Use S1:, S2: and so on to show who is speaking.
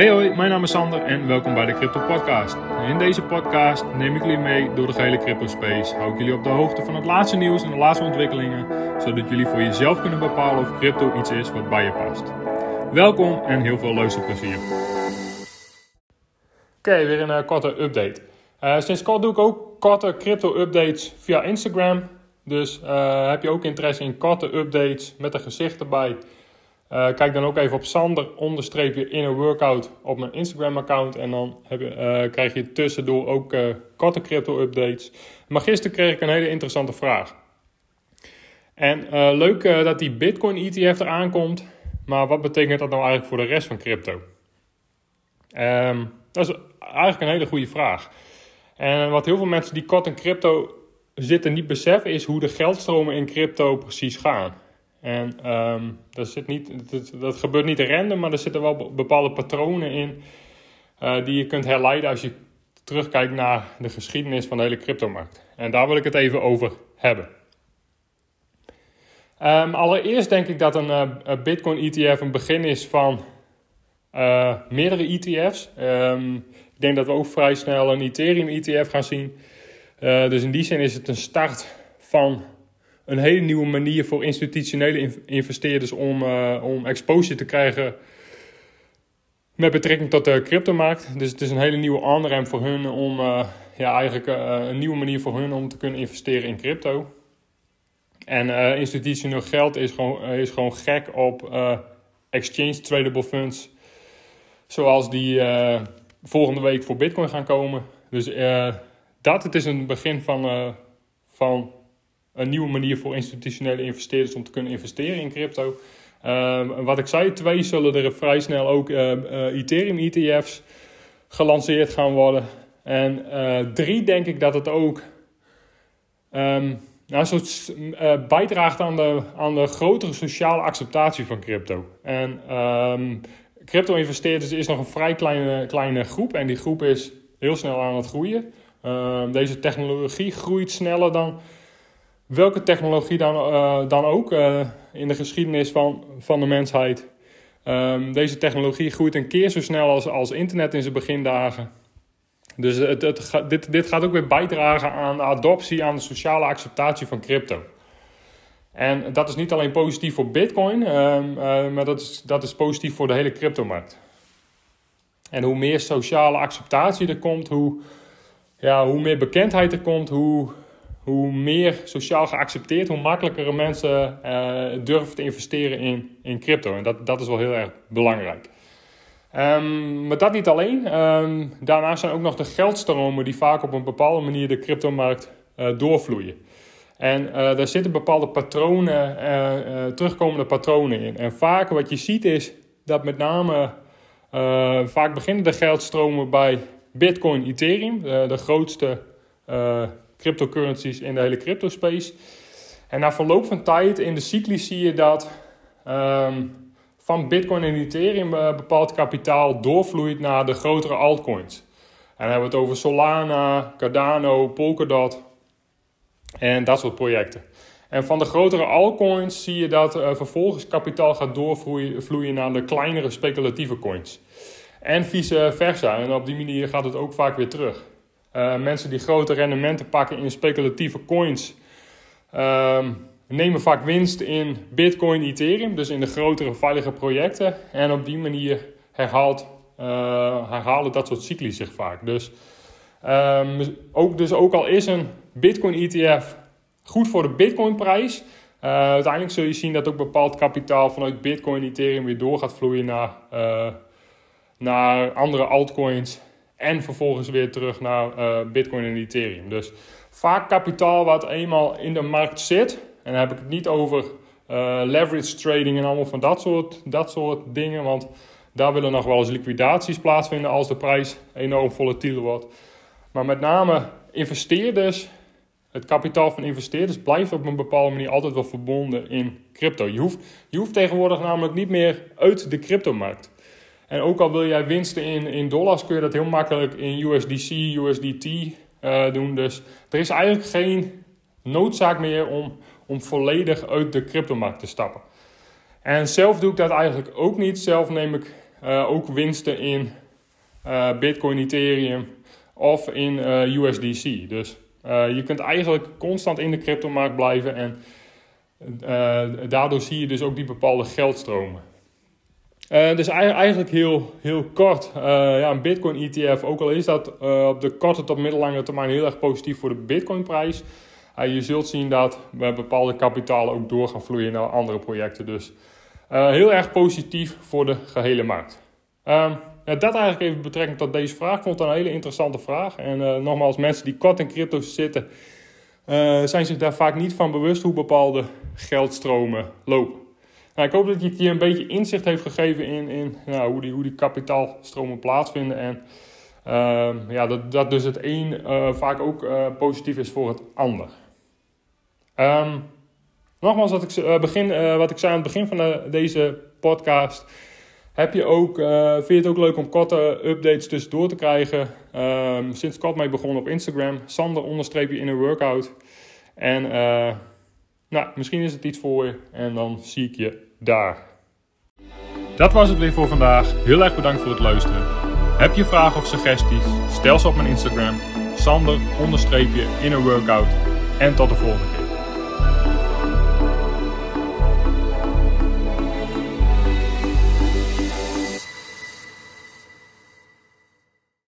S1: Hey hoi, mijn naam is Sander en welkom bij de Crypto Podcast. In deze podcast neem ik jullie mee door de gehele crypto space. Hou ik jullie op de hoogte van het laatste nieuws en de laatste ontwikkelingen, zodat jullie voor jezelf kunnen bepalen of crypto iets is wat bij je past. Welkom en heel veel luisterplezier. Oké, weer een uh, korte update. Uh, sinds kort doe ik ook korte crypto updates via Instagram. Dus uh, heb je ook interesse in korte updates met een gezicht erbij? Uh, kijk dan ook even op Sander onderstreepje in een workout op mijn Instagram account. En dan heb je, uh, krijg je tussendoor ook uh, korte crypto updates. Maar gisteren kreeg ik een hele interessante vraag. En leuk dat die Bitcoin ETF eraan komt. Maar wat betekent dat nou eigenlijk voor de rest van crypto? Um, dat is eigenlijk een hele goede vraag. En wat heel veel mensen die kort in crypto zitten niet beseffen is hoe de geldstromen in crypto precies gaan. En um, dat, zit niet, dat, gebeurt niet random, maar er zitten wel bepaalde patronen in uh, die je kunt herleiden als je terugkijkt naar de geschiedenis van de hele cryptomarkt. En daar wil ik het even over hebben. Um, allereerst denk ik dat een uh, Bitcoin ETF een begin is van uh, meerdere ETF's. Um, ik denk dat we ook vrij snel een Ethereum ETF gaan zien. dus in die zin is het een start van een hele nieuwe manier voor institutionele investeerders om, uh, om exposure te krijgen met betrekking tot de cryptomarkt. Dus het is een hele nieuwe on voor hun om, uh, ja, eigenlijk uh, een nieuwe manier voor hun om te kunnen investeren in crypto. En institutioneel geld is gewoon, is gewoon gek op exchange tradable funds, zoals die volgende week voor Bitcoin gaan komen. Dus dat, het is een begin van, van een nieuwe manier voor institutionele investeerders om te kunnen investeren in crypto. Uh, wat ik zei, twee zullen er vrij snel ook uh, uh, Ethereum ETF's gelanceerd gaan worden. En drie denk ik dat het ook um, nou, soort, bijdraagt aan de, aan de grotere sociale acceptatie van crypto. En um, crypto-investeerders is nog een vrij kleine, kleine groep en die groep is heel snel aan het groeien. Ehm, deze technologie groeit sneller dan welke technologie dan, uh, dan ook uh, in de geschiedenis van, van de mensheid. Um, deze technologie groeit een keer zo snel als, als internet in zijn begindagen. Dus het, het, dit, dit gaat ook weer bijdragen aan de adoptie, aan de sociale acceptatie van crypto. En dat is niet alleen positief voor Bitcoin, um, uh, maar dat is, dat is positief voor de hele cryptomarkt. En hoe meer sociale acceptatie er komt, hoe, ja, hoe meer bekendheid er komt, hoe, hoe meer sociaal geaccepteerd, hoe makkelijker mensen uh, durven te investeren in, in crypto. En dat, dat is wel heel erg belangrijk. Um, maar dat niet alleen. Um, daarnaast zijn ook nog de geldstromen die vaak op een bepaalde manier de cryptomarkt uh, doorvloeien. En uh, daar zitten bepaalde patronen, terugkomende patronen in. En vaak wat je ziet is dat met name vaak beginnen de geldstromen bij Bitcoin, Ethereum, de grootste cryptocurrencies in de hele crypto space. En na verloop van tijd in de cycli zie je dat um, van Bitcoin en Ethereum uh, bepaald kapitaal doorvloeit naar de grotere altcoins. En dan hebben we het over Solana, Cardano, Polkadot en dat soort projecten. En van de grotere altcoins zie je dat uh, vervolgens kapitaal gaat doorvloeien naar de kleinere speculatieve coins. En vice versa. En op die manier gaat het ook vaak weer terug. Uh, mensen die grote rendementen pakken in speculatieve coins uh, nemen vaak winst in Bitcoin, Ethereum, dus in de grotere veilige projecten. En op die manier herhaalt, uh, herhalen dat soort cycli zich vaak. Dus, um, ook, dus ook al is een Bitcoin ETF goed voor de Bitcoin-prijs, uh, uiteindelijk zul je zien dat ook bepaald kapitaal vanuit Bitcoin, Ethereum weer door gaat vloeien naar, naar andere altcoins en vervolgens weer terug naar uh, Bitcoin en Ethereum. Dus vaak kapitaal wat eenmaal in de markt zit. En dan heb ik het niet over uh, leverage trading en allemaal van dat soort, dat soort dingen. Want daar willen nog wel eens liquidaties plaatsvinden als de prijs enorm volatiel wordt. Maar met name investeerders, het kapitaal van investeerders blijft op een bepaalde manier altijd wel verbonden in crypto. Je hoeft, je hoeft tegenwoordig namelijk niet meer uit de cryptomarkt. En ook al wil jij winsten in, in dollars, kun je dat heel makkelijk in USDC, USDT eh, doen. Dus er is eigenlijk geen noodzaak meer om, om volledig uit de cryptomarkt te stappen. En zelf doe ik dat eigenlijk ook niet. Zelf neem ik ook winsten in Bitcoin, Ethereum of in USDC. Dus je kunt eigenlijk constant in de cryptomarkt blijven en daardoor zie je dus ook die bepaalde geldstromen. Uh, dus eigenlijk heel, heel kort, uh, ja, een Bitcoin ETF, ook al is dat uh, op de korte tot middellange termijn heel erg positief voor de Bitcoin-prijs, je zult zien dat bepaalde kapitalen ook door gaan vloeien naar andere projecten. Dus heel erg positief voor de gehele markt. Um, ja, dat eigenlijk even betrekking tot deze vraag. Ik vond het een hele interessante vraag. En nogmaals, mensen die kort in crypto zitten, zijn zich daar vaak niet van bewust hoe bepaalde geldstromen lopen. Nou, ik hoop dat je je een beetje inzicht heeft gegeven in, in nou, hoe, die, hoe die kapitaalstromen plaatsvinden. En uh, ja, dat, dat dus het een uh, vaak ook uh, positief is voor het ander. Um, nogmaals, wat ik, uh, begin, wat ik zei aan het begin van de, deze podcast. Heb je ook, vind je het ook leuk om korte updates tussendoor te krijgen? Um, sinds kort mee begonnen op Instagram. Sander onderstreep je in een workout. En nou, misschien is het iets voor je en dan zie ik je daar. Dat was het weer voor vandaag. Heel erg bedankt voor het luisteren. Heb je vragen of suggesties? Stel ze op mijn Instagram. Sander onderstreepje in een workout. En tot de volgende keer.